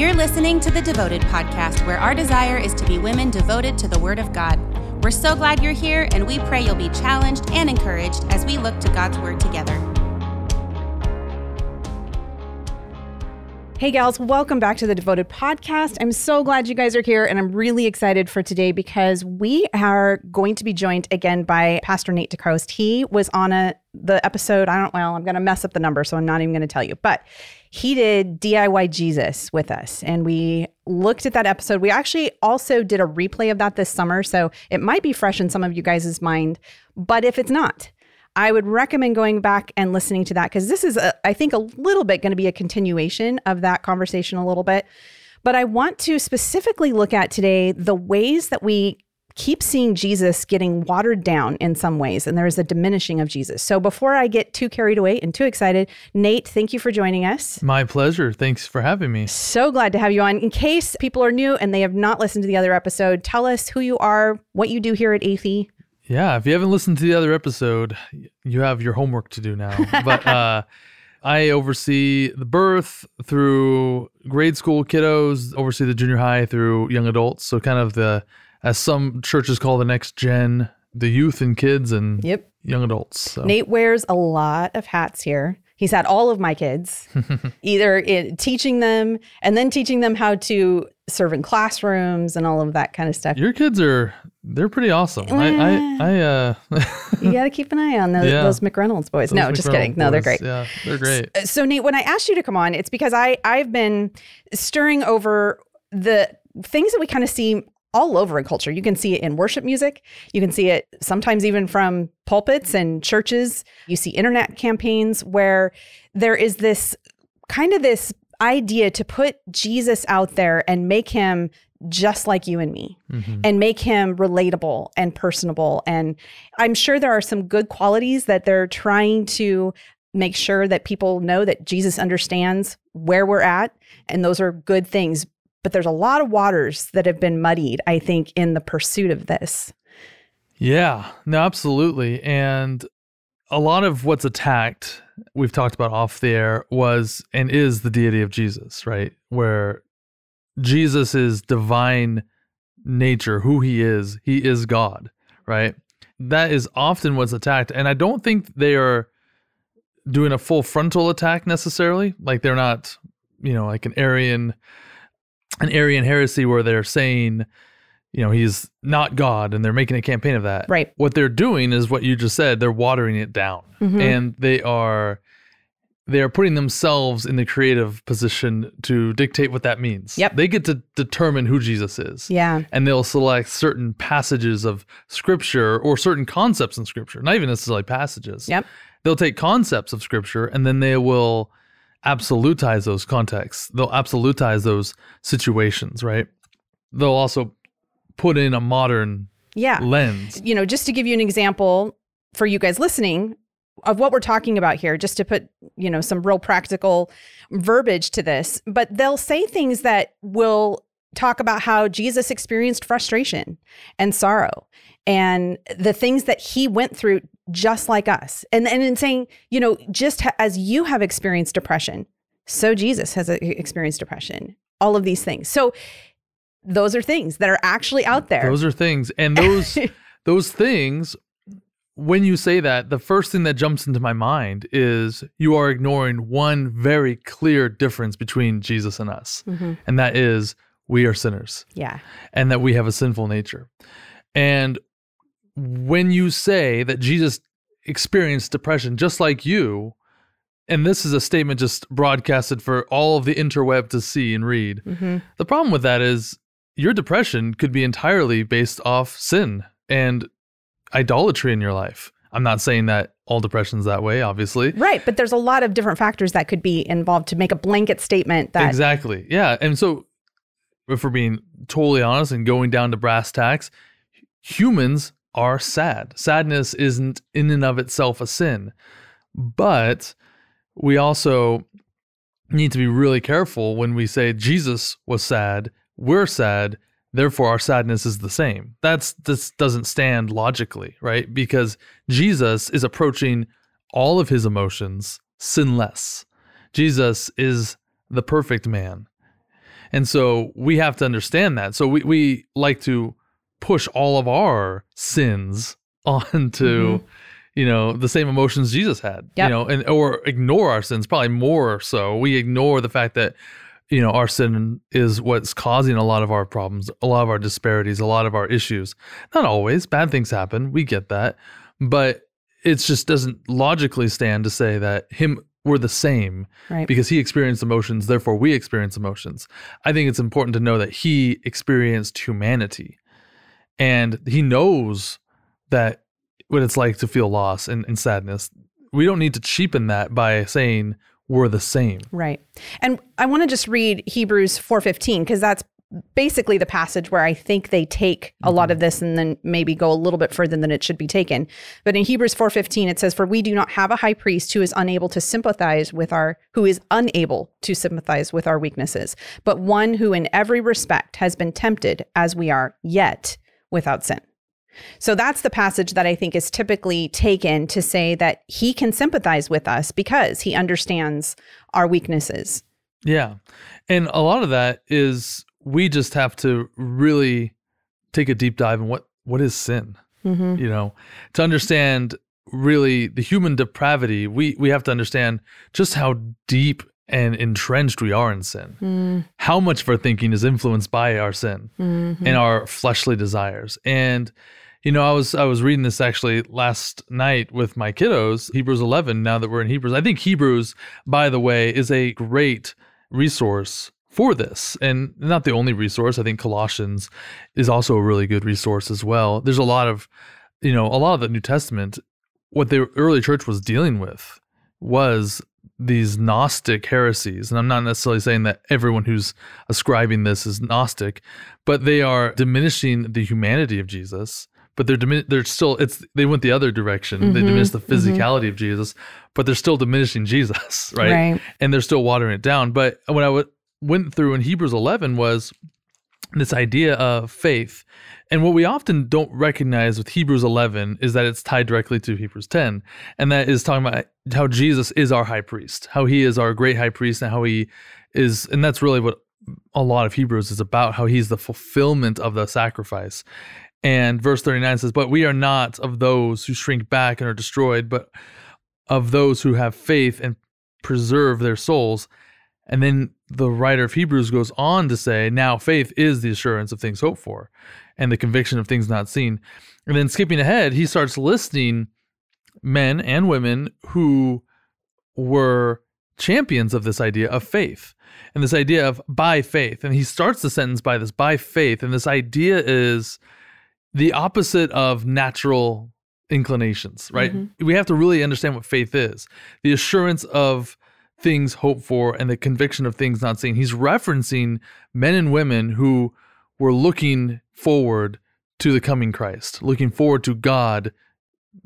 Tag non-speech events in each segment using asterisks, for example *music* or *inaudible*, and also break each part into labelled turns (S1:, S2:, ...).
S1: You're listening to the Devoted Podcast, where our desire is to be women devoted to the Word of God. We're so glad you're here, and we pray you'll be challenged and encouraged as we look to God's Word together.
S2: Hey, gals, welcome back to the Devoted Podcast. I'm so glad you guys are here, and I'm really excited for today because we are going to be joined again by Pastor Nate DeCroast. He was on a the episode. I don't. Well, I'm going to mess up the number, so I'm not even going to tell you. But he did DIY Jesus with us, and we looked at that episode. We actually also did a replay of that this summer, so it might be fresh in some of you guys' mind. But if it's not, I would recommend going back and listening to that because this is, a, I think, a little bit going to be a continuation of that conversation a little bit. But I want to specifically look at today the ways that we keep seeing Jesus getting watered down in some ways, and there is a diminishing of Jesus. So before I get too carried away and too excited, Nate, thank you for joining us.
S3: My pleasure. Thanks for having me.
S2: So glad to have you on. In case people are new and they have not listened to the other episode, tell us who you are, what you do here at Athey.
S3: Yeah, if you haven't listened to the other episode, you have your homework to do now. *laughs* but uh, I oversee the birth through grade school kiddos, oversee the junior high through young adults. So kind of the, as some churches call the next gen, the youth and kids and
S2: Yep.
S3: young adults. So.
S2: Nate wears a lot of hats here. He's had all of my kids, *laughs* either in teaching them and then teaching them how to serve in classrooms and all of that kind of stuff.
S3: Your kids are they're pretty awesome. I I, I uh
S2: you got to keep an eye on *laughs* those,
S3: Yeah.
S2: those McReynolds boys. no,
S3: those
S2: just
S3: McReynolds
S2: kidding. No, they're great.
S3: Yeah, they're great.
S2: So Nate, when I asked you to come on, it's because I I've been stirring over the things that we kind of see all over in culture. You can see it in worship music. You can see it sometimes even from pulpits and churches. You see internet campaigns where there is this kind of this idea to put Jesus out there and make him just like you and me
S3: Mhm.
S2: and make him relatable and personable. And I'm sure there are some good qualities that they're trying to make sure that people know that Jesus understands where we're at. And those are good things. But there's a lot of waters that have been muddied, I think, in the pursuit of this.
S3: Yeah, no, absolutely. And a lot of what's attacked, we've talked about off the air, was and is the deity of Jesus, right? Where Jesus is divine nature, who he is, he is God, right? That is often what's attacked. And I don't think they are doing a full frontal attack necessarily. Like they're not, you know, like an Arian an Arian heresy where they're saying, you know, he's not God and they're making a campaign of that.
S2: Right.
S3: What they're doing is what you just said, they're watering it down.
S2: Mhm.
S3: And they are they are putting themselves in the creative position to dictate what that means.
S2: Yep.
S3: They get to determine who Jesus is.
S2: Yeah.
S3: And they'll select certain passages of scripture or certain concepts in scripture, not even necessarily passages.
S2: Yep.
S3: They'll take concepts of scripture and then they will absolutize those contexts. They'll absolutize those situations, right? They'll also put in a modern
S2: Yeah.
S3: lens.
S2: you know, just to give you an example for you guys listening of what we're talking about here, just to put, you know, some real practical verbiage to this, but they'll say things that will talk about how Jesus experienced frustration and sorrow and the things that he went through just like us. And and in saying, you know, just ha- as you have experienced depression, so Jesus has uh, experienced depression. All of these things. So those are things that are actually out there.
S3: Those are things. And those *laughs* those things when you say that, the first thing that jumps into my mind is you are ignoring one very clear difference between Jesus and us.
S2: Mhm.
S3: And that is we are sinners.
S2: Yeah.
S3: and that we have a sinful nature. And when you say that Jesus experienced depression just like you, and this is a statement just broadcasted for all of the interweb to see and read,
S2: hmm
S3: the problem with that is your depression could be entirely based off sin and idolatry in your life. I'm not saying that all depression's that way, obviously.
S2: Right, but there's a lot of different factors that could be involved to make a blanket statement that
S3: Exactly. Yeah. And so, if we're being totally honest and going down to brass tacks, humans are sad. Sadness isn't in and of itself a sin. But we also need to be really careful when we say Jesus was sad, we're sad, therefore our sadness is the same. That's this doesn't stand logically, right? Because Jesus is approaching all of his emotions sinless. Jesus is the perfect man. And so we have to understand that. So we, we like to push all of our sins onto
S2: Mhm.
S3: you know the same emotions Jesus had
S2: Yep.
S3: you know and or ignore our sins probably more so. We ignore the fact that you know our sin is what's causing a lot of our problems a lot of our disparities a lot of our issues. Not always. Bad things happen. We get that. But it just doesn't logically stand to say that him we're the same
S2: Right.
S3: because he experienced emotions therefore we experience emotions. I think it's important to know that he experienced humanity and he knows that what it's like to feel loss and, and sadness we don't need to cheapen that by saying we're the same
S2: Right. And I want to just read Hebrews 4:15 because that's basically the passage where I think they take a lot mm-hmm. of this and then maybe go a little bit further than it should be taken. But in Hebrews 4:15 it says for we do not have a high priest who is unable to sympathize with our who is unable to sympathize with our weaknesses, but one who in every respect has been tempted as we are, yet without sin. So that's the passage that I think is typically taken to say that he can sympathize with us because he understands our weaknesses.
S3: Yeah. And a lot of that is we just have to really take a deep dive in what what is sin?
S2: Mm-hmm.
S3: You know, to understand really the human depravity, we we have to understand just how deep and entrenched we are in sin.
S2: Mm-hmm.
S3: How much of our thinking is influenced by our sin
S2: Mm-hmm.
S3: and our fleshly desires. And you know, I was I was reading this actually last night with my kiddos, Hebrews 11. Now that we're in Hebrews, I think Hebrews, by the way, is a great resource for this, and not the only resource. I think Colossians is also a really good resource as well. There's a lot of, you know, a lot of the New Testament. What the early church was dealing with was these Gnostic heresies. And I'm not necessarily saying that everyone who's ascribing this is Gnostic, but they are diminishing the humanity of Jesus. But they're dimin- they're still it's they went the other direction. They
S2: Mhm,
S3: diminished the
S2: mhm.
S3: physicality of Jesus, but they're still diminishing Jesus, *laughs* right?
S2: Right.
S3: And they're still watering it down. But what I w- went through in Hebrews 11 was this idea of faith. And what we often don't recognize with Hebrews 11 is that it's tied directly to Hebrews 10. And that is talking about how Jesus is our high priest, how he is our great high priest, and how he is, and that's really what a lot of Hebrews is about, how he's the fulfillment of the sacrifice. And verse 39 says, But we are not of those who shrink back and are destroyed, but of those who have faith and preserve their souls. And then the writer of Hebrews goes on to say, Now faith is the assurance of things hoped for and the conviction of things not seen. And then skipping ahead, he starts listing men and women who were champions of this idea of faith and this idea of by faith. And he starts the sentence by this by faith. And this idea is the opposite of natural inclinations, right? Mm-hmm. We have to really understand what faith is the assurance of things hoped for and the conviction of things not seen. He's referencing men and women who were looking forward to the coming Christ, looking forward to God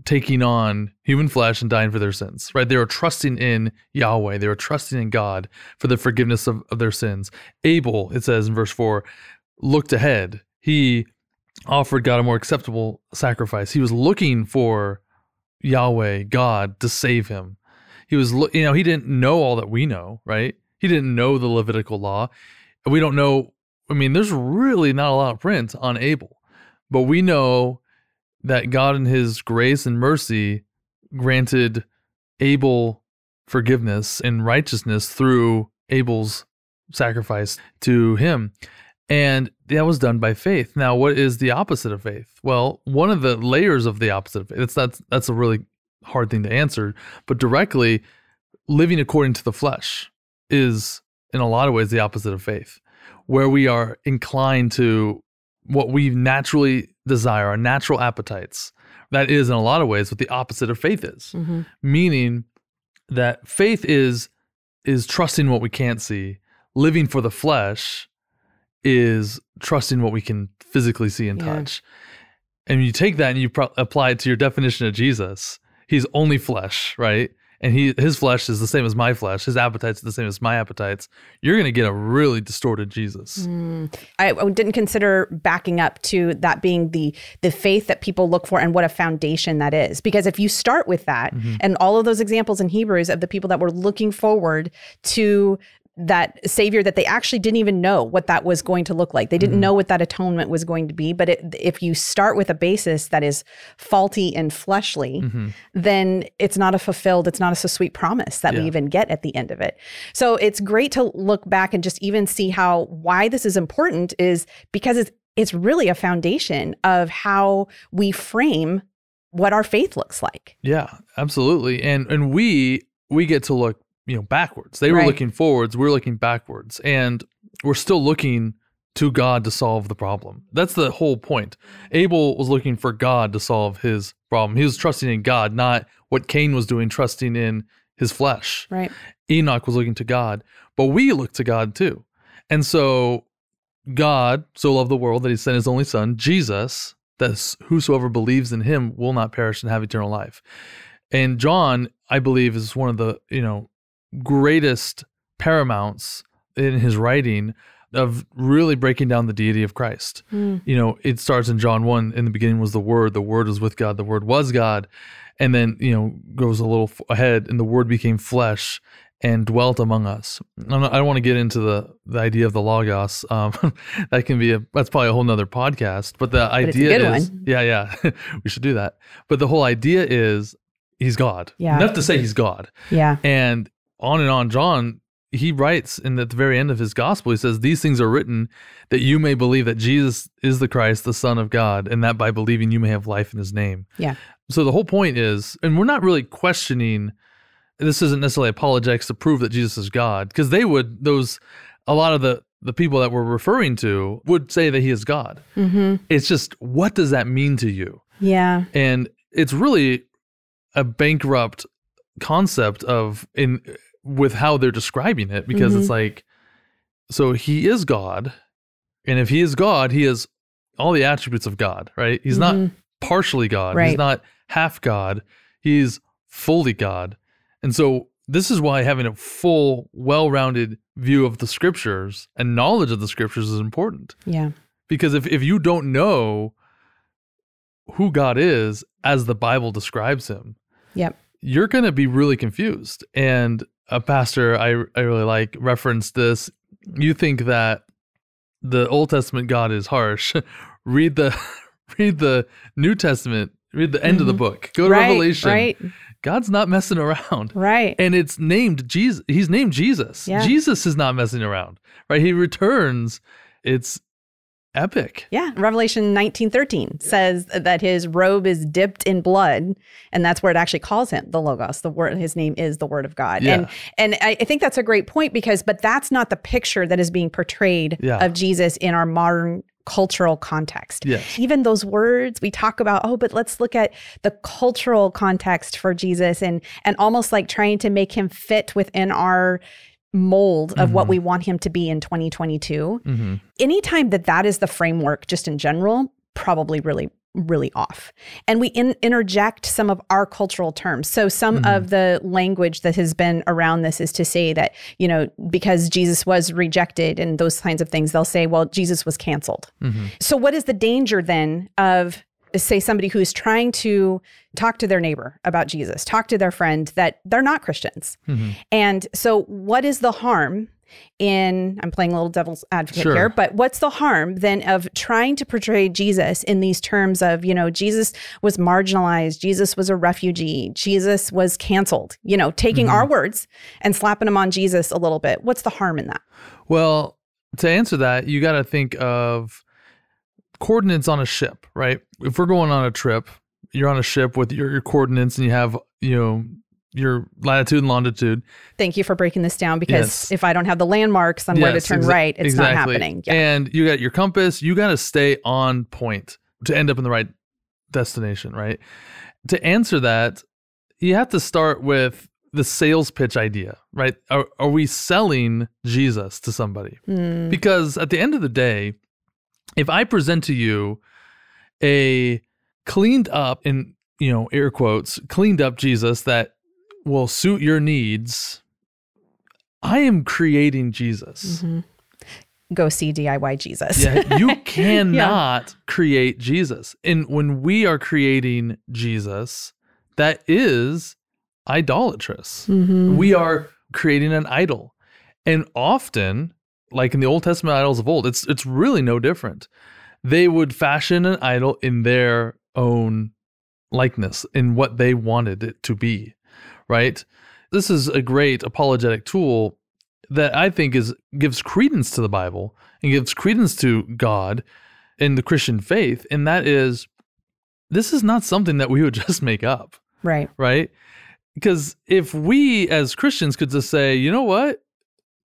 S3: taking on human flesh and dying for their sins, right? They were trusting in Yahweh. They were trusting in God for the forgiveness of, of their sins. Abel, it says in verse 4, looked ahead. He offered God a more acceptable sacrifice. He was looking for Yahweh, God, to save him. He was, you know, he didn't know all that we know, right? He didn't know the Levitical law. We don't know. I mean, there's really not a lot of print on Abel, but we know that God, in His grace and mercy, granted Abel forgiveness and righteousness through Abel's sacrifice to him. And that was done by faith. Now, what is the opposite of faith? Well, one of the layers of the opposite of faith, it's that's that's a really hard thing to answer, but directly living according to the flesh is in a lot of ways the opposite of faith, where we are inclined to what we naturally desire, our natural appetites. That is in a lot of ways what the opposite of faith is
S2: Mm-hmm.
S3: meaning that faith is is trusting what we can't see living for the flesh is trusting what we can physically see and
S2: Yeah.
S3: touch and you take that and you pro- apply it to your definition of jesus he's only flesh right? And he his flesh is the same as my flesh. His appetites are the same as my appetites. You're going to get a really distorted jesus.
S2: I I didn't consider backing up to that being the the faith that people look for and what a foundation that is. Because if you start with that
S3: Mm-hmm.
S2: and all of those examples in Hebrews of the people that were looking forward to that savior that they actually didn't even know what that was going to look like. They didn't
S3: Mhm.
S2: know what that atonement was going to be. But it, if you start with a basis that is faulty and fleshly,
S3: Mhm.
S2: then it's not a fulfilled, it's not a so sweet promise that
S3: Yeah.
S2: we even get at the end of it. So it's great to look back and just even see how why this is important is because it's it's really a foundation of how we frame what our faith looks like.
S3: Yeah, absolutely. And and we we get to look, you know, backwards. They were
S2: Right.
S3: looking forwards, we're looking backwards. And we're still looking to God to solve the problem. That's the whole point. Abel was looking for God to solve his problem. He was trusting in God, not what Cain was doing, trusting in his flesh.
S2: Right.
S3: Enoch was looking to God, but we look to God too. And so God so loved the world that he sent his only son, Jesus, that whosoever believes in him will not perish and have eternal life. And John, I believe, is one of the, you know, greatest paramounts in his writing of really breaking down the deity of Christ. You know, it starts in John 1 in the beginning was the word, the word was with God, the word was God. And then, you know, goes a little f- ahead and the word became flesh and dwelt among us. Not- I don't want to get into the, the idea of the logos. Um, *laughs* that can be a that's probably a whole nother podcast. But the
S2: a
S3: idea is,
S2: one.
S3: yeah, yeah, *laughs* we should do that. But the whole idea is he's God.
S2: Yeah.
S3: enough to say he's God.
S2: Yeah.
S3: And on and on, John, he writes in at the very end of his gospel, he says, These things are written that you may believe that Jesus is the Christ, the Son of God, and that by believing you may have life in his name.
S2: Yeah.
S3: So the whole point is, and we're not really questioning, this isn't necessarily apologetics to prove that Jesus is God, because they would, those, a lot of the, the people that we're referring to would say that he is God.
S2: Mm-hmm.
S3: It's just, what does that mean to you?
S2: Yeah.
S3: and it's really a bankrupt concept of in with how they're describing it because
S2: Mm-hmm.
S3: it's like so he is god and if he is god he has all the attributes of god right he's not
S2: Mhm.
S3: partially god he's not half god he's fully god and so this is why having a full well-rounded view of the scriptures and knowledge of the scriptures is important
S2: Yeah.
S3: because if, if you don't know who God is as the Bible describes him,
S2: Yep.
S3: You're going to be really confused. And a pastor I, I really like referenced this. You think that the Old Testament God is harsh. *laughs* read the *laughs* read the New Testament, read the end of the
S2: Mhm.
S3: book. Go to
S2: right.
S3: Revelation.
S2: Right.
S3: God's not messing around.
S2: Right.
S3: And it's named Jesus. He's named Jesus.
S2: Yeah.
S3: Jesus is not messing around. Right? He returns. It's epic.
S2: Yeah, Revelation 19:13 says that his robe is dipped in blood and that's where it actually calls him the logos. The word his name is the word of God.
S3: Yeah.
S2: And and I, I think that's a great point because but that's not the picture that is being portrayed
S3: Yeah.
S2: of Jesus in our modern cultural context.
S3: Yes.
S2: Even those words we talk about, oh, but let's look at the cultural context for Jesus and and almost like trying to make him fit within our mold of what
S3: Mhm.
S2: we want him to be in 2022
S3: hmm
S2: anytime that that is the framework just in general probably really really off. And we in, interject some of our cultural terms. So some
S3: Mhm.
S2: of the language that has been around this is to say that you know because jesus was rejected and those kinds of things they'll say well jesus was canceled.
S3: Hmm
S2: so what is the danger then of say somebody who's trying to talk to their neighbor about jesus talk to their friend that they're not christians
S3: hmm
S2: and so, what is the harm in, I'm playing a little devil's advocate
S3: Sure.
S2: here, but what's the harm then of trying to portray Jesus in these terms of, you know, Jesus was marginalized, Jesus was a refugee, Jesus was canceled, you know, taking
S3: Mm-hmm.
S2: our words and slapping them on Jesus a little bit? What's the harm in that?
S3: Well, to answer that, you got to think of coordinates on a ship, right? If we're going on a trip, you're on a ship with your, your coordinates and you have, you know, your latitude and longitude.
S2: Thank you for breaking this down because
S3: Yes.
S2: if I don't have the landmarks on where to turn
S3: exa-
S2: right, it's not happening. Yeah.
S3: And you got your compass, you got to stay on point to end up in the right destination, right? To answer that, you have to start with the sales pitch idea, right? Are, are we selling Jesus to somebody?
S2: Mm,
S3: Because at the end of the day, if I present to you a cleaned up, in you know, air quotes, cleaned up Jesus that will suit your needs, I am creating Jesus.
S2: mhm. Go see DIY Jesus.
S3: Yeah, you *laughs* cannot create Jesus. And when we are creating Jesus, that is idolatrous.
S2: Mhm.
S3: We are creating an idol. And often, like in the Old Testament idols of old, it's it's really no different. They would fashion an idol in their own likeness, in what they wanted it to be, right? This is a great apologetic tool that I think is gives credence to the Bible and gives credence to God in the Christian faith, and that is this is not something that we would *laughs* just make up,
S2: Right.
S3: right? Because if we as Christians could just say, you know what,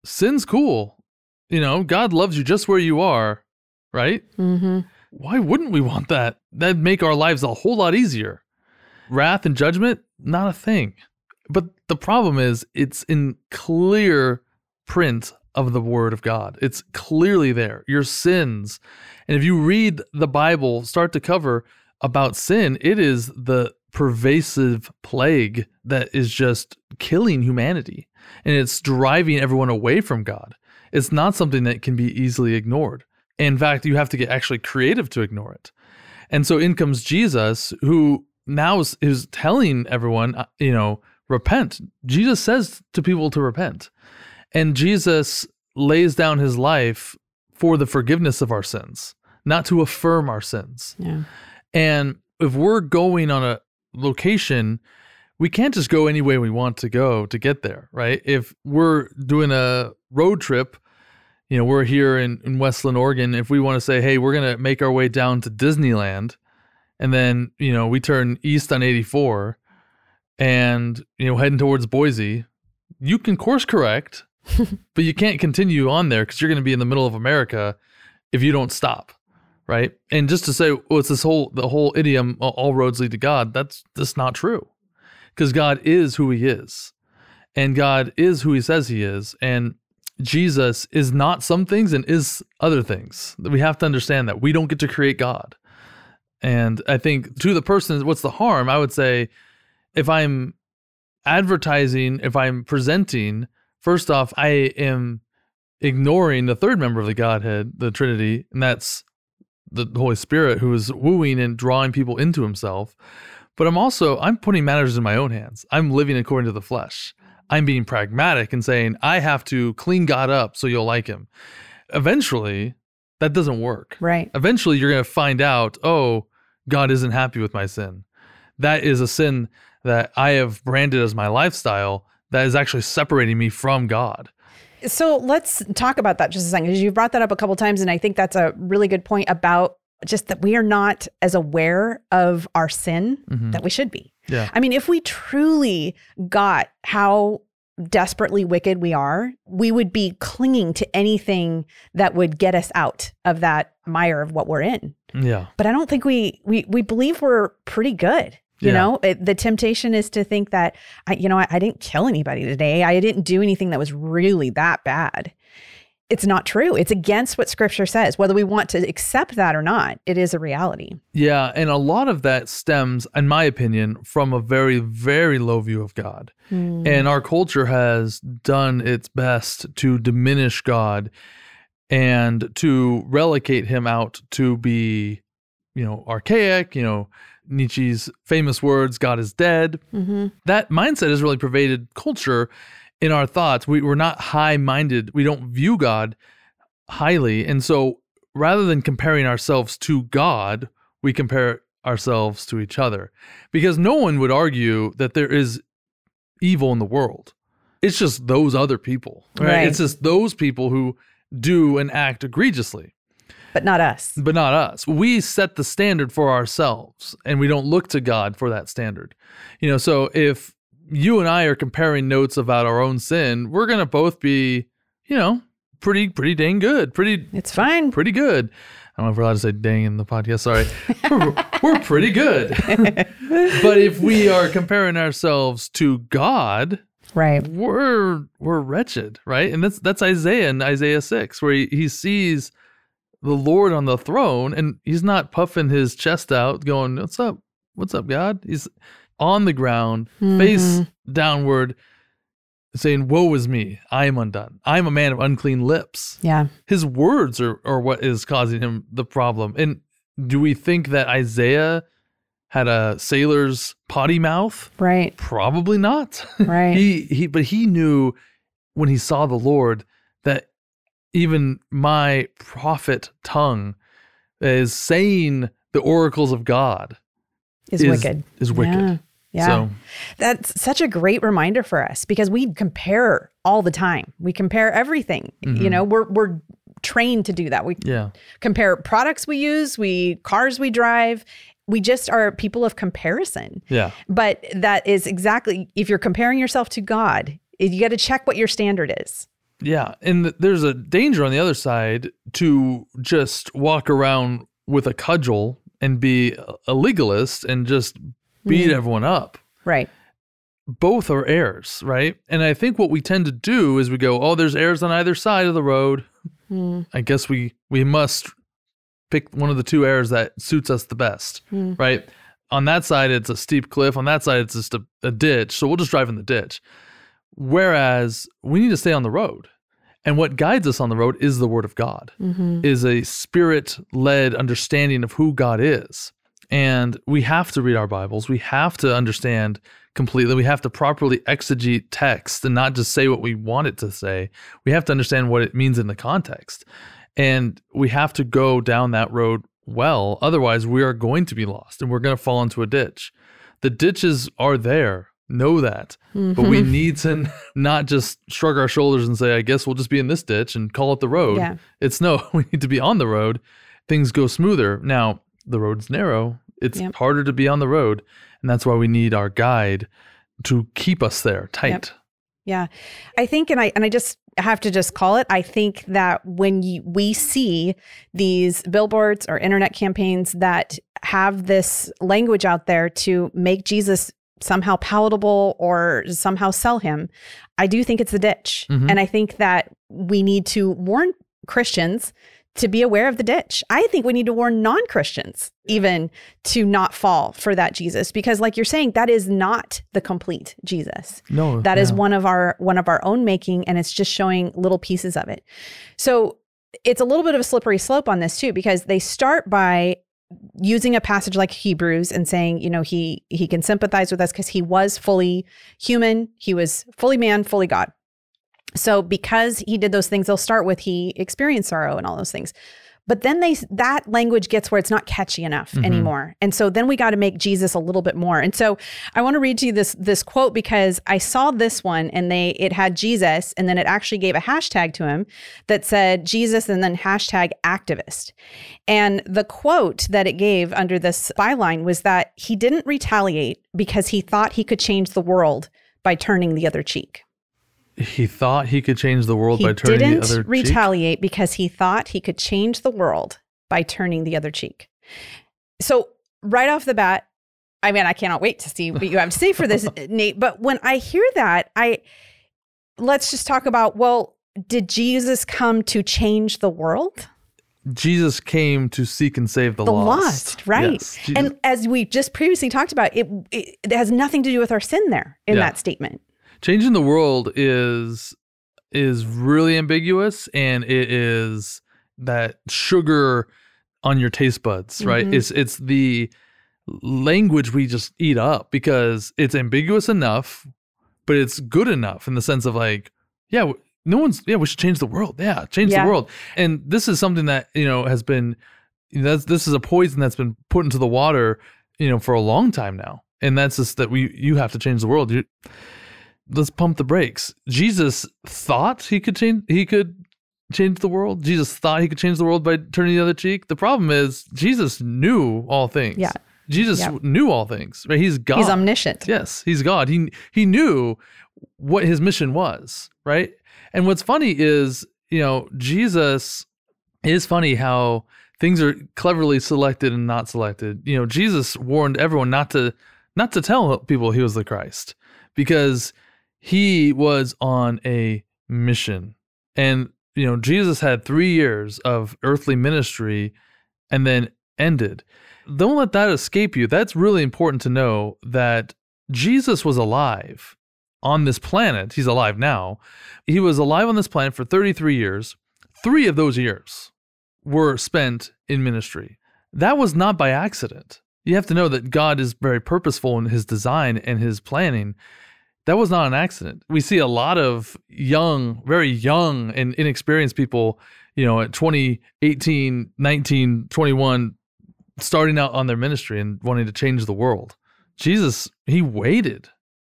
S3: sin's cool, you know, God loves you just where you are, right?
S2: Mm-hmm.
S3: Why wouldn't we want that? That'd make our lives a whole lot easier. Wrath and judgment, not a thing. But the problem is, it's in clear print of the Word of God. It's clearly there. Your sins. And if you read the Bible start to cover about sin, it is the pervasive plague that is just killing humanity. And it's driving everyone away from God. It's not something that can be easily ignored. In fact, you have to get actually creative to ignore it. And so in comes Jesus, who now is, is telling everyone, uh, you know, repent. Jesus says to people to repent. And Jesus lays down his life for the forgiveness of our sins, not to affirm our sins.
S2: Yeah.
S3: And if we're going on a location, we can't just go any way we want to go to get there, right? If we're doing a road trip, you know, we're here in, in West Linn, Oregon. If we want to say, hey, we're going to make our way down to Disneyland, and then, you know, we turn east on 84 and, you know, heading towards Boise, you can course correct, *laughs* but you can't continue on there because you're going to be in the middle of America if you don't stop right? And just to say, well, it's this whole the whole idiom, all roads lead to God. That's just not true, because God is who He is, and God is who He says He is, and Jesus is not some things and is other things. We have to understand that we don't get to create God, and I think to the person, what's the harm? I would say, if I'm advertising, if I'm presenting, first off, I am ignoring the third member of the Godhead, the Trinity, and that's the Holy Spirit who is wooing and drawing people into himself. But I'm also I'm putting matters in my own hands. I'm living according to the flesh. I'm being pragmatic and saying I have to clean God up so you'll like him. Eventually, that doesn't work.
S2: Right.
S3: Eventually you're going to find out, "Oh, God isn't happy with my sin." That is a sin that I have branded as my lifestyle that is actually separating me from God.
S2: So let's talk about that just a second because you've brought that up a couple times, and I think that's a really good point about just that we are not as aware of our sin
S3: Mhm.
S2: that we should be.
S3: Yeah.
S2: I mean, if we truly got how desperately wicked we are, we would be clinging to anything that would get us out of that mire of what we're in.
S3: Yeah.
S2: But I don't think we we we believe we're pretty good. You
S3: Yeah.
S2: know, it, the temptation is to think that I, you know, I, I didn't kill anybody today. I didn't do anything that was really that bad. It's not true. It's against what Scripture says. Whether we want to accept that or not, it is a reality.
S3: Yeah, and a lot of that stems, in my opinion, from a very, very low view of God. And our culture has done its best to diminish God and to relegate him out to be, you know, archaic, you know, Nietzsche's famous words, God is dead.
S2: Mm-hmm.
S3: That mindset has really pervaded culture in our thoughts. We, we're not high minded, we don't view God highly. And so rather than comparing ourselves to God, we compare ourselves to each other because no one would argue that there is evil in the world. It's just those other people, right?
S2: Right.
S3: It's just those people who do and act egregiously,
S2: But not us.
S3: but not us. We set the standard for ourselves and we don't look to God for that standard. You know, so if you and I are comparing notes about our own sin, we're going to both be, you know, pretty pretty dang good. Pretty
S2: It's fine.
S3: pretty good. I don't know if we're allowed to say dang in the podcast. Sorry. we're, we're pretty good. *laughs* but if we are comparing ourselves to God,
S2: Right.
S3: we're we're wretched, right? And that's that's Isaiah in Isaiah 6 where he, he sees the Lord on the throne and he's not puffing his chest out going, "What's up? What's up, God?" He's on the ground, face mm-hmm. downward saying, "Woe is me. I am undone. I am a man of unclean lips."
S2: Yeah.
S3: his words are, are what is causing him the problem. And do we think that Isaiah had a sailor's potty mouth?
S2: Right.
S3: Probably not. *laughs*
S2: Right.
S3: he he but he knew when he saw the Lord that even my prophet tongue is saying the oracles of God
S2: Is, wicked.
S3: Is wicked.
S2: Yeah. Yeah.
S3: So
S2: That's such a great reminder for us because we compare all the time. We compare everything. You
S3: Mhm.
S2: know, we're we're trained to do that. We
S3: yeah.
S2: compare products we use, we cars we drive. We just are people of comparison.
S3: Yeah.
S2: But that is exactly if you're comparing yourself to God, you got to check what your standard is.
S3: Yeah, and there's a danger on the other side to just walk around with a cudgel and be a legalist and just beat
S2: Mhm.
S3: everyone up.
S2: Right.
S3: Both are errors, right? And I think what we tend to do is we go, "Oh, there's errors on either side of the road.
S2: Mm,
S3: I guess we we must pick one of the two errors that suits us the best."
S2: mm,
S3: right? On that side, it's a steep cliff. On that side, it's just a, a ditch. So we'll just drive in the ditch. Whereas we need to stay on the road. And what guides us on the road is the word of God,
S2: mhm.
S3: is a spirit led understanding of who God is. And we have to read our Bibles. We have to understand completely. We have to properly exegete text and not just say what we want it to say. We have to understand what it means in the context. And we have to go down that road well. Otherwise, we are going to be lost and we're going to fall into a ditch. The ditches are there. Know that. But we
S2: Mhm.
S3: need to *laughs* not just shrug our shoulders and say, I guess we'll just be in this ditch and call it the road.
S2: Yeah.
S3: It's no, *laughs* we need to be on the road. Things go smoother. Now, the road's narrow. It's
S2: Yep.
S3: harder to be on the road. And that's why we need our guide to keep us there tight.
S2: Yeah. I think and I and I just have to just call it. I think that when you, we see these billboards or internet campaigns that have this language out there to make Jesus somehow palatable or somehow sell him, I do think it's the ditch.
S3: Mhm.
S2: And I think that we need to warn Christians to be aware of the ditch. I think we need to warn non Christians even to not fall for that Jesus because like you're saying that is not the complete Jesus.
S3: No,
S2: That is
S3: yeah.
S2: one of our one of our own making and it's just showing little pieces of it. So it's a little bit of a slippery slope on this too because they start by using a passage like Hebrews and saying, you know, he he can sympathize with us because he was fully human, he was fully man, fully God. So because he did those things, they'll start with he experienced sorrow and all those things. But then they that language gets where it's not catchy enough
S3: Mhm.
S2: anymore. And so then we got to make Jesus a little bit more. And so I want to read to you this this quote because I saw this one and they it had Jesus and then it actually gave a hashtag to him that said Jesus and then hashtag activist. And the quote that it gave under this byline was that he didn't retaliate because he thought he could change the world by turning the other cheek.
S3: He thought he could change the world
S2: He
S3: by turning
S2: didn't
S3: the other cheek.
S2: retaliate because he thought he could change the world by turning the other cheek. So right off the bat, I mean, I cannot wait to see what you have to say for this, *laughs* Nate. But when I hear that, I let's just talk about well, did Jesus come to change the world?
S3: Jesus came to seek and save the,
S2: The
S3: lost.
S2: lost, right?
S3: Yes,
S2: And as we just previously talked about, it it, it has nothing to do with our sin there in
S3: Yeah.
S2: that statement.
S3: Changing the world is is really ambiguous and it is that sugar on your taste buds right?
S2: Mhm.
S3: it's it's the language we just eat up because it's ambiguous enough but it's good enough in the sense of like yeah no one's yeah we should change the world. Yeah change
S2: Yeah.
S3: the world. And this is something that you know has been that's this is a poison that's been put into the water you know for a long time now. And that's just that we you have to change the world. You let's pump the brakes. Jesus thought he could change he could change the world. Jesus thought he could change the world by turning the other cheek. The problem is Jesus knew all things.
S2: Yeah.
S3: Jesus knew all things. Right? He's God.
S2: He's omniscient.
S3: Yes, he's God. He he knew what his mission was, right? And what's funny is, you know, Jesus it is funny how things are cleverly selected and not selected. You know, Jesus warned everyone not to not to tell people he was the Christ because he was on a mission. And you know, Jesus had 3 years of earthly ministry and then ended. Don't let that escape you. That's really important to know that Jesus was alive on this planet. He's alive now. He was alive on this planet for 33 years. 3 of those years were spent in ministry. That was not by accident. You have to know that God is very purposeful in his design and his planning. That was not an accident. We see a lot of young, very young and inexperienced people, you know, at 20, 18, 19, 21, starting out on their ministry and wanting to change the world. Jesus, he waited.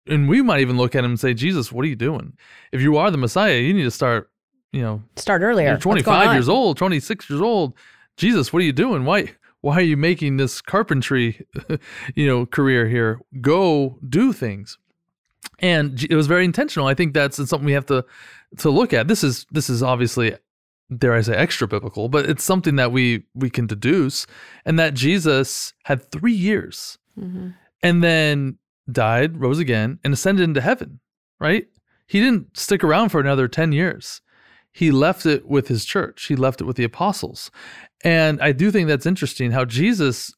S3: And we might even look at him and say, Jesus, what are you doing? If you are the Messiah, you need to start, you know,
S2: Start earlier.
S3: you're 25 years old, 26 years old. Jesus, what are you doing? Why why are you making this carpentry, *laughs* you know, career here? Go do things. And it was very intentional. I think that's something we have to to look at. This is this is obviously dare I say extra biblical, but it's something that we we can deduce and that Jesus had 3 years
S2: Mhm.
S3: and then died, rose again, and ascended into heaven, right? He didn't stick around for another 10 years. He left it with his church, he left it with the apostles. And I do think that's interesting how Jesus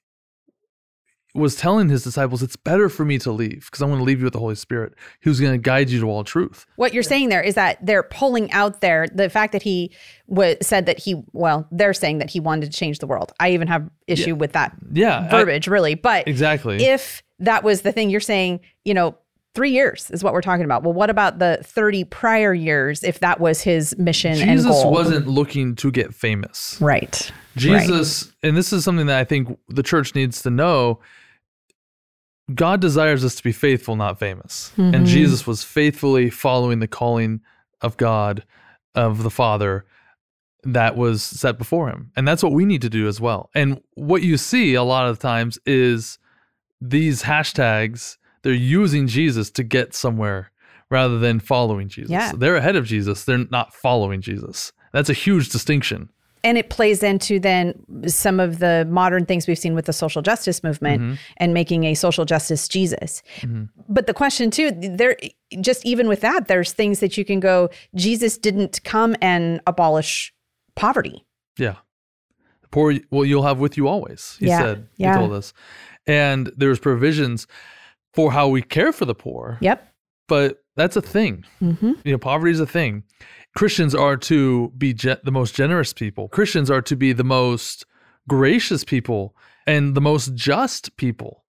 S3: was telling his disciples, It's better for me to leave because I want to leave you with the Holy Spirit who's going to guide you to all truth.
S2: What you're saying there is that they're pulling out there the fact that he was said that he well they're saying that he wanted to change the world. I even have issue with that
S3: Yeah. I-
S2: verbiage really, but
S3: exactly.
S2: if that was the thing you're saying, you know, 3 years is what we're talking about. Well, what about the 30 prior years if that was his mission and
S3: Jesus
S2: goal?
S3: wasn't looking to get famous.
S2: right.
S3: Jesus, and this is something that I think the church needs to know. God desires us to be faithful, not famous.
S2: Mhm.
S3: And Jesus was faithfully following the calling of God, of the Father that was set before him. And that's what we need to do as well. And what you see a lot of times is these hashtags, they're using Jesus to get somewhere rather than following Jesus.
S2: Yeah.
S3: They're ahead of Jesus, they're not following Jesus. That's a huge distinction.
S2: And it plays into then some of the modern things we've seen with the social justice movement
S3: Mm-hmm.
S2: and making a social justice Jesus. But the question too, there just even with that, there's things that you can go, Jesus didn't come and abolish poverty.
S3: Yeah. The poor well you'll have with you always, he
S2: Yeah,
S3: said.
S2: yeah.
S3: He told us. And there's provisions for how we care for the poor,
S2: Yep.
S3: but that's a thing.
S2: hmm
S3: You know, poverty is a thing. Christians are to be ge- the most generous people. Christians are to be the most gracious people and the most just people.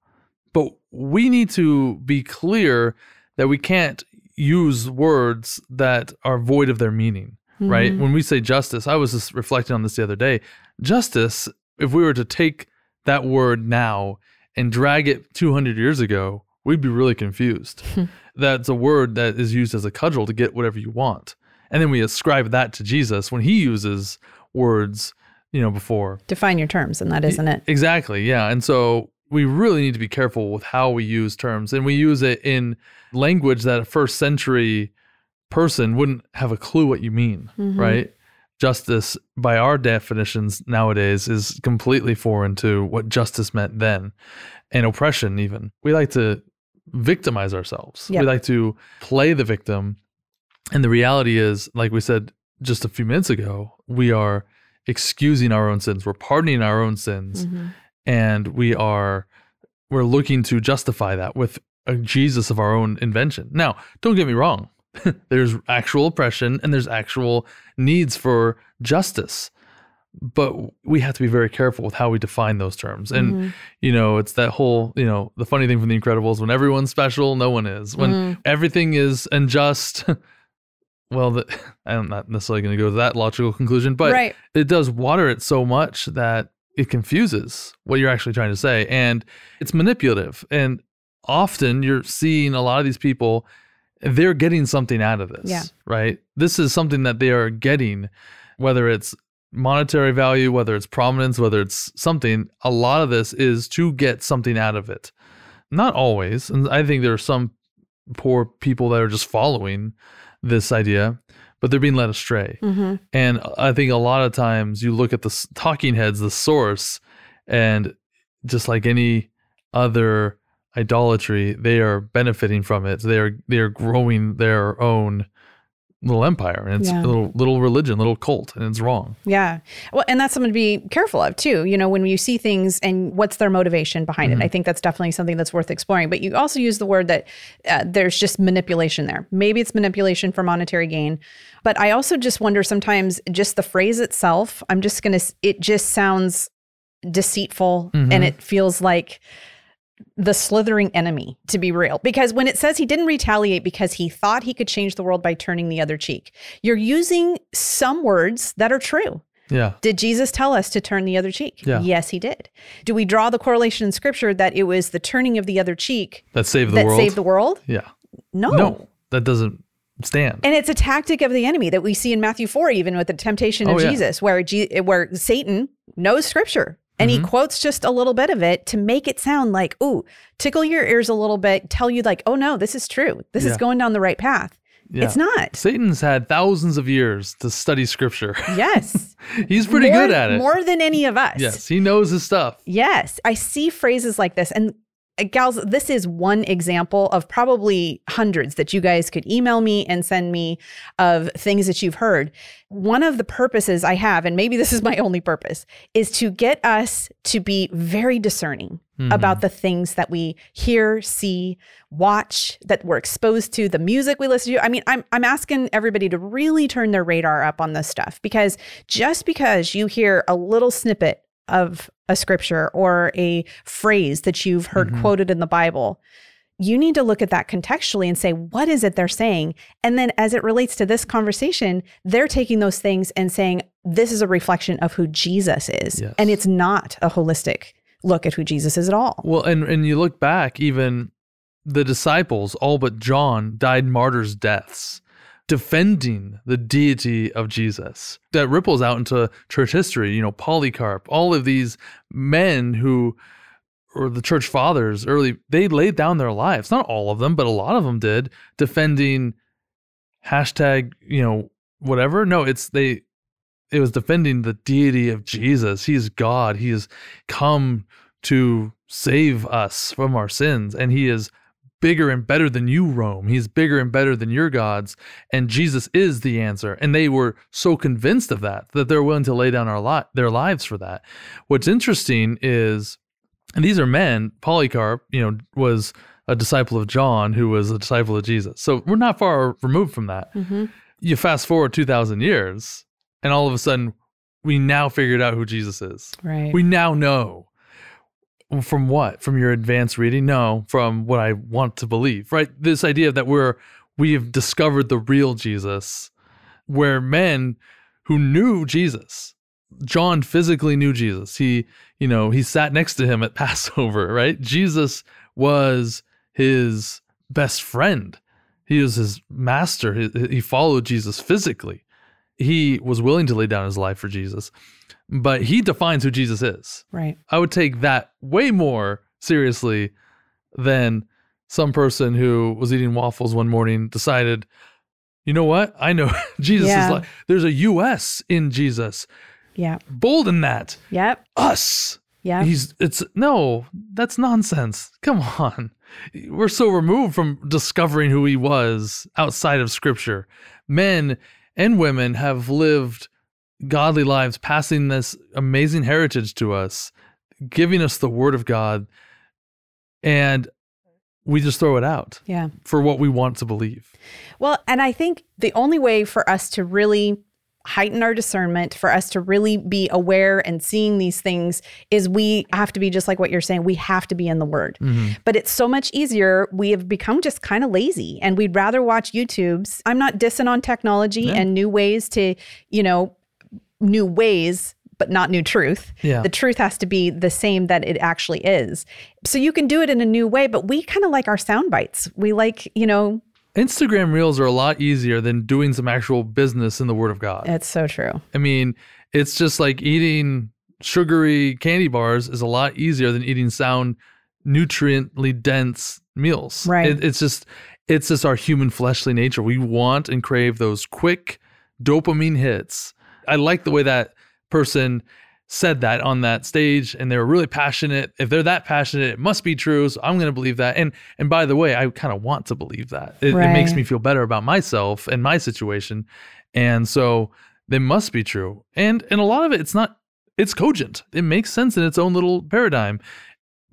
S3: But we need to be clear that we can't use words that are void of their meaning, right? Mm-hmm. When we say justice, I was just reflecting on this the other day. Justice, if we were to take that word now and drag it 200 years ago, we'd be really confused. *laughs* That's a word that is used as a cudgel to get whatever you want. And then we ascribe that to Jesus when he uses words, you know, before.
S2: Define your terms, and that isn't it.
S3: Exactly. Yeah. And so we really need to be careful with how we use terms. And we use it in language that a first century person wouldn't have a clue what you mean,
S2: Mhm.
S3: right? Justice, by our definitions nowadays, is completely foreign to what justice meant then and oppression, even. We like to victimize ourselves,
S2: Yep.
S3: we like to play the victim. And the reality is, like we said just a few minutes ago, we are excusing our own sins, we're pardoning our own sins
S2: Mhm.
S3: and we are we're looking to justify that with a Jesus of our own invention. Now, don't get me wrong. *laughs* there's actual oppression and there's actual needs for justice. But we have to be very careful with how we define those terms. And
S2: Mhm.
S3: you know, it's that whole, you know, the funny thing from the Incredibles when everyone's special, no one is. When
S2: Mhm.
S3: everything is unjust, *laughs* well, the, *laughs* I'm not necessarily going to go to that logical conclusion, but
S2: right.
S3: it does water it so much that it confuses what you're actually trying to say and it's manipulative and often you're seeing a lot of these people they're getting something out of this
S2: Yeah.
S3: right this is something that they are getting whether it's monetary value whether it's prominence whether it's something a lot of this is to get something out of it not always and i think there are some poor people that are just following this idea but they're being led astray
S2: Mhm.
S3: and I think a lot of times you look at the talking heads, the source, and just like any other idolatry, they are benefiting from it. They are they are growing their own little empire, and it's
S2: Yeah.
S3: a little little religion, little cult, and it's wrong.
S2: Yeah. Well, and that's something to be careful of too. You know, when you see things and what's their motivation behind
S3: Mm-hmm.
S2: it. I think that's definitely something that's worth exploring. But you also use the word that uh, there's just manipulation there. Maybe it's manipulation for monetary gain. But I also just wonder sometimes just the phrase itself, I'm just going to, it just sounds deceitful
S3: Mhm.
S2: and it feels like the slithering enemy to be real because when it says he didn't retaliate because he thought he could change the world by turning the other cheek you're using some words that are true
S3: Yeah.
S2: did jesus tell us to turn the other cheek
S3: Yeah.
S2: yes he did do we draw the correlation in scripture that it was the turning of the other cheek
S3: That saved the world
S2: that
S3: world.
S2: saved the world
S3: yeah.
S2: no
S3: No, that doesn't stand.
S2: and it's a tactic of the enemy that we see in Matthew 4, even with the temptation oh, of
S3: Oh, yeah.
S2: Jesus, where, Je- where Satan knows scripture and
S3: Mm-hmm.
S2: he quotes just a little bit of it to make it sound like, ooh, tickle your ears a little bit, tell you, like, oh no, this is true. This is going down the right path.
S3: Yeah.
S2: It's not.
S3: Satan's had thousands of years to study scripture. *laughs*
S2: Yes.
S3: He's pretty
S2: more,
S3: good at it.
S2: More than any of us.
S3: yes, he knows his stuff.
S2: Yes, I see phrases like this. And Uh, gals, this is one example of probably hundreds that you guys could email me and send me of things that you've heard. One of the purposes I have, and maybe *laughs* this is my only purpose, is to get us to be very discerning mm-hmm. about the things that we hear, see, watch, that we're exposed to, the music we listen to. I mean, I'm I'm asking everybody to really turn their radar up on this stuff because just because you hear a little snippet of a scripture or a phrase that you've heard mm-hmm. quoted in the Bible, you need to look at that contextually and say, what is it they're saying? And then as it relates to this conversation, they're taking those things and saying, this is a reflection of who Jesus is.
S3: Yes.
S2: And it's not a holistic look at who Jesus is at all.
S3: Well, and and you look back, even the disciples, all but John, died martyrs' deaths, defending the deity of Jesus. That ripples out into church history. You know, Polycarp, all of these men who, or the church fathers, early, they laid down their lives. Not all of them, but a lot of them did, defending hashtag, you know, whatever. No, it's they. It was defending the deity of Jesus. He is God. He has come to save us from our sins. And he is bigger and better than you, Rome. He's bigger and better than your gods. And Jesus is the answer. And they were so convinced of that that they're willing to lay down our li- their lives for that. What's interesting is, and these are men, Polycarp, you know, was a disciple of John, who was a disciple of Jesus. So we're not far removed from that. Mm-hmm. You fast forward 2,000 years, and all of a sudden, we now figured out who Jesus is.
S2: Right.
S3: We now know. From what? From your advanced reading? No, from what I want to believe, right? This idea that we're we have discovered the real Jesus, where men who knew Jesus, John physically knew Jesus. He, you know, he sat next to him at *laughs* Passover, right? Jesus was his best friend. He was his master. He, he followed Jesus physically. He was willing to lay down his life for Jesus, but he defines who Jesus is.
S2: right.
S3: I would take that way more seriously than some person who was eating waffles one morning decided, you know what? I know *laughs* Jesus
S2: Yeah.
S3: is like, there's a US in Jesus.
S2: Yeah.
S3: Bold in that.
S2: Yep.
S3: Us.
S2: Yeah.
S3: He's, it's, no, that's nonsense. Come *laughs* on. We're so removed from discovering who he was outside of scripture. Men and women have lived godly lives, passing this amazing heritage to us, giving us the word of God, and we just throw it out
S2: yeah.
S3: for what we want to believe.
S2: Well, and I think the only way for us to really heighten our discernment, for us to really be aware and seeing these things, is we have to be just like what you're saying. We have to be in the Word. Mm-hmm. But it's so much easier. We have become just kind of lazy and we'd rather watch YouTubes. I'm not dissing on technology
S3: Yeah.
S2: and new ways to, you know, new ways. But not new truth.
S3: Yeah.
S2: The truth has to be the same that it actually is. So you can do it in a new way, but we kind of like our sound bites. We like, you know,
S3: Instagram reels are a lot easier than doing some actual business in the Word of God.
S2: it's so true.
S3: I mean, it's just like eating sugary candy bars is a lot easier than eating sound, nutriently dense meals.
S2: Right.
S3: It, it's just, it's just our human fleshly nature. We want and crave those quick dopamine hits. I like the way that person said that on that stage and they were really passionate. If they're that passionate it must be true so i'm going to believe that. And and by the way i kind of want to believe that. It, it makes me feel better about myself and my situation and so they must be true. And and a lot of it it's not it's cogent. It makes sense in its own little paradigm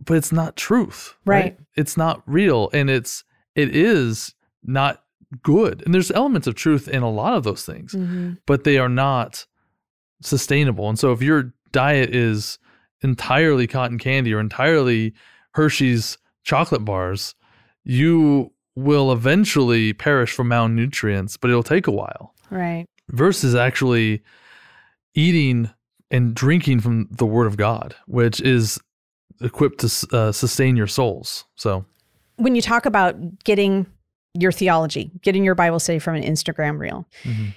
S3: but it's not truth
S2: Right.
S3: it's not real and it's it is not good. And there's elements of truth in a lot of those things mm-hmm. but they are not sustainable. And so if your diet is entirely cotton candy or entirely Hershey's chocolate bars, you will eventually perish from malnutrients, but it'll take a while.
S2: Right.
S3: Versus actually eating and drinking from the Word of God, which is equipped to uh, sustain your souls. So,
S2: when you talk about getting your theology, getting your Bible study from an Instagram reel,
S3: mhm.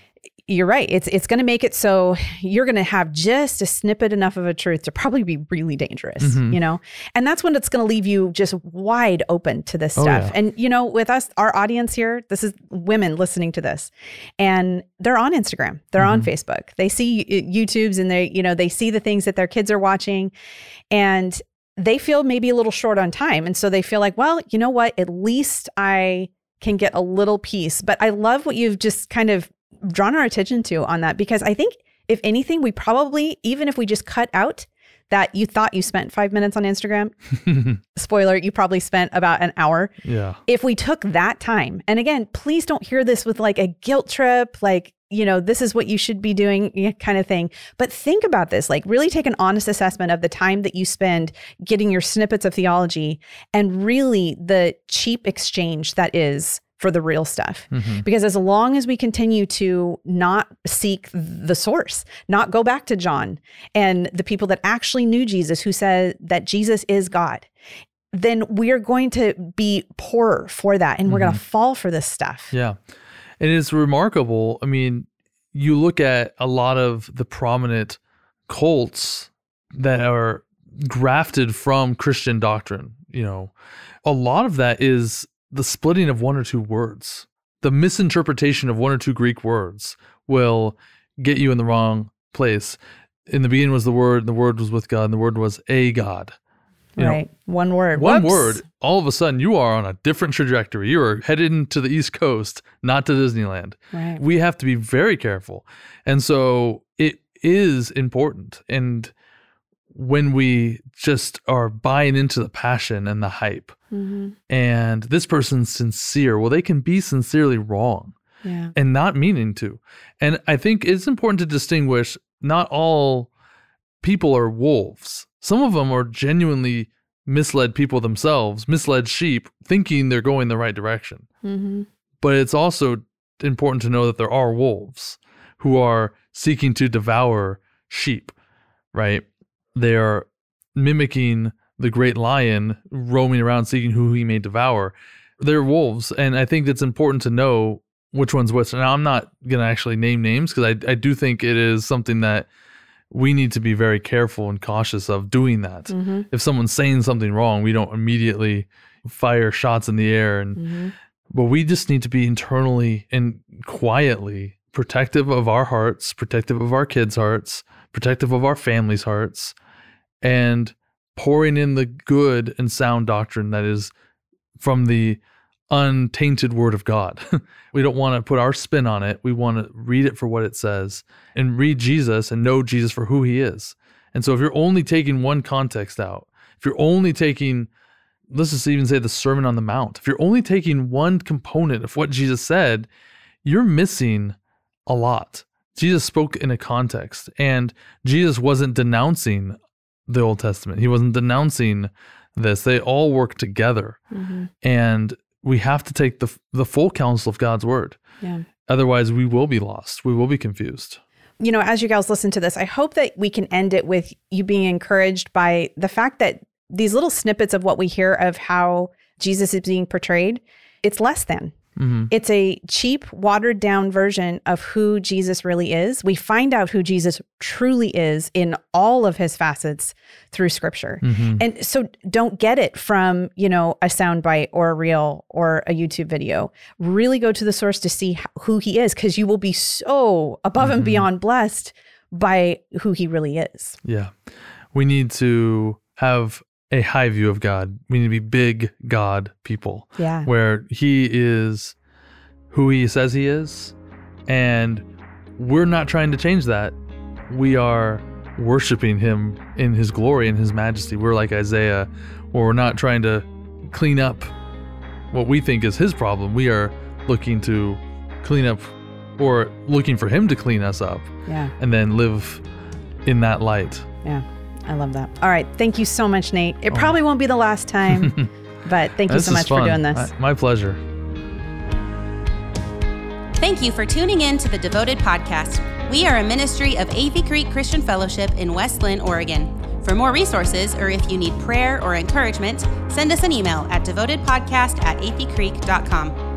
S2: You're right. It's it's going to make it so you're going to have just a snippet enough of a truth to probably be really dangerous,
S3: Mhm.
S2: you know. And that's when it's going to leave you just wide open to this
S3: Oh,
S2: stuff.
S3: yeah.
S2: And you know, with us, our audience here, this is women listening to this, and they're on Instagram, they're on
S3: Mhm.
S2: Facebook, they see YouTubes, and they you know they see the things that their kids are watching, and they feel maybe a little short on time, and so they feel like, well, you know what, at least I can get a little piece. But I love what you've just kind of drawn our attention to on that because I think if anything, we probably, even if we just cut out that you thought you spent five minutes on Instagram, *laughs* spoiler, you probably spent about an hour.
S3: yeah.
S2: If we took that time, and again, please don't hear this with like a guilt trip, like, you know, this is what you should be doing kind of thing. But think about this like, really take an honest assessment of the time that you spend getting your snippets of theology and really the cheap exchange that is for the real stuff.
S3: Mhm.
S2: Because as long as we continue to not seek the source, not go back to John and the people that actually knew Jesus who said that Jesus is God, then we are going to be poorer for that and we're going to fall for this stuff.
S3: Yeah. And it's remarkable. I mean, you look at a lot of the prominent cults that are grafted from Christian doctrine, you know, a lot of that is the splitting of one or two words. The misinterpretation of one or two Greek words will get you in the wrong place. In the beginning was the word, and the word was with God, and the word was a God. You know,
S2: right. One word.
S3: one
S2: Whoops.
S3: word, all of a sudden you are on a different trajectory. You are headed into the East Coast, not to Disneyland.
S2: Right.
S3: We have to be very careful. And so it is important. And when we just are buying into the passion and the hype,
S2: Mhm.
S3: and this person's sincere, well, they can be sincerely wrong
S2: Yeah.
S3: and not meaning to. And I think it's important to distinguish not all people are wolves. Some of them are genuinely misled people themselves, misled sheep, thinking they're going the right direction.
S2: Mhm.
S3: But it's also important to know that there are wolves who are seeking to devour sheep, right? They are mimicking the great lion roaming around seeking who he may devour. They're wolves, and I think it's important to know which one's which. Now, I'm not going to actually name names because I, I do think it is something that we need to be very careful and cautious of doing that.
S2: Mhm.
S3: If someone's saying something wrong, we don't immediately fire shots in the air and
S2: Mhm.
S3: but we just need to be internally and quietly protective of our hearts, protective of our kids' hearts, protective of our families' hearts, and pouring in the good and sound doctrine that is from the untainted word of God. *laughs* we don't want to put our spin on it. We want to read it for what it says and read Jesus and know Jesus for who he is. And so if you're only taking one context out, if you're only taking let's just even say the Sermon on the Mount. If you're only taking one component of what Jesus said, you're missing a lot. Jesus spoke in a context, and Jesus wasn't denouncing the Old Testament. He wasn't denouncing this. They all work together,
S2: Mhm.
S3: and we have to take the the full counsel of God's word.
S2: Yeah.
S3: Otherwise, we will be lost. We will be confused.
S2: you know, as you guys listen to this, I hope that we can end it with you being encouraged by the fact that these little snippets of what we hear of how Jesus is being portrayed, it's less than.
S3: Hmm
S2: It's a cheap, watered down version of who Jesus really is. We find out who Jesus truly is in all of his facets through scripture.
S3: hmm
S2: And so don't get it from, you know, a soundbite or a reel or a YouTube video. Really go to the source to see who he is because you will be so above and
S3: Mhm.
S2: beyond blessed by who he really is.
S3: Yeah. We need to have a high view of God. We need to be big God people.
S2: Yeah.
S3: where he is who he says he is and we're not trying to change that we are worshiping him in his glory and his majesty we're like isaiah where we're not trying to clean up what we think is his problem we are looking to clean up or looking for him to clean us up
S2: Yeah.
S3: and then live in that light
S2: Yeah. I love that. All right. Thank you so much, Nate. It oh. probably won't be the last time, *laughs* but thank you so
S3: is
S2: much for doing this.
S3: I- my pleasure.
S1: Thank you for tuning in to the Devoted Podcast. We are a ministry of Athey Creek Christian Fellowship in West Linn, Oregon. For more resources, or if you need prayer or encouragement, send us an email at devotedpodcast at atheycreek.com.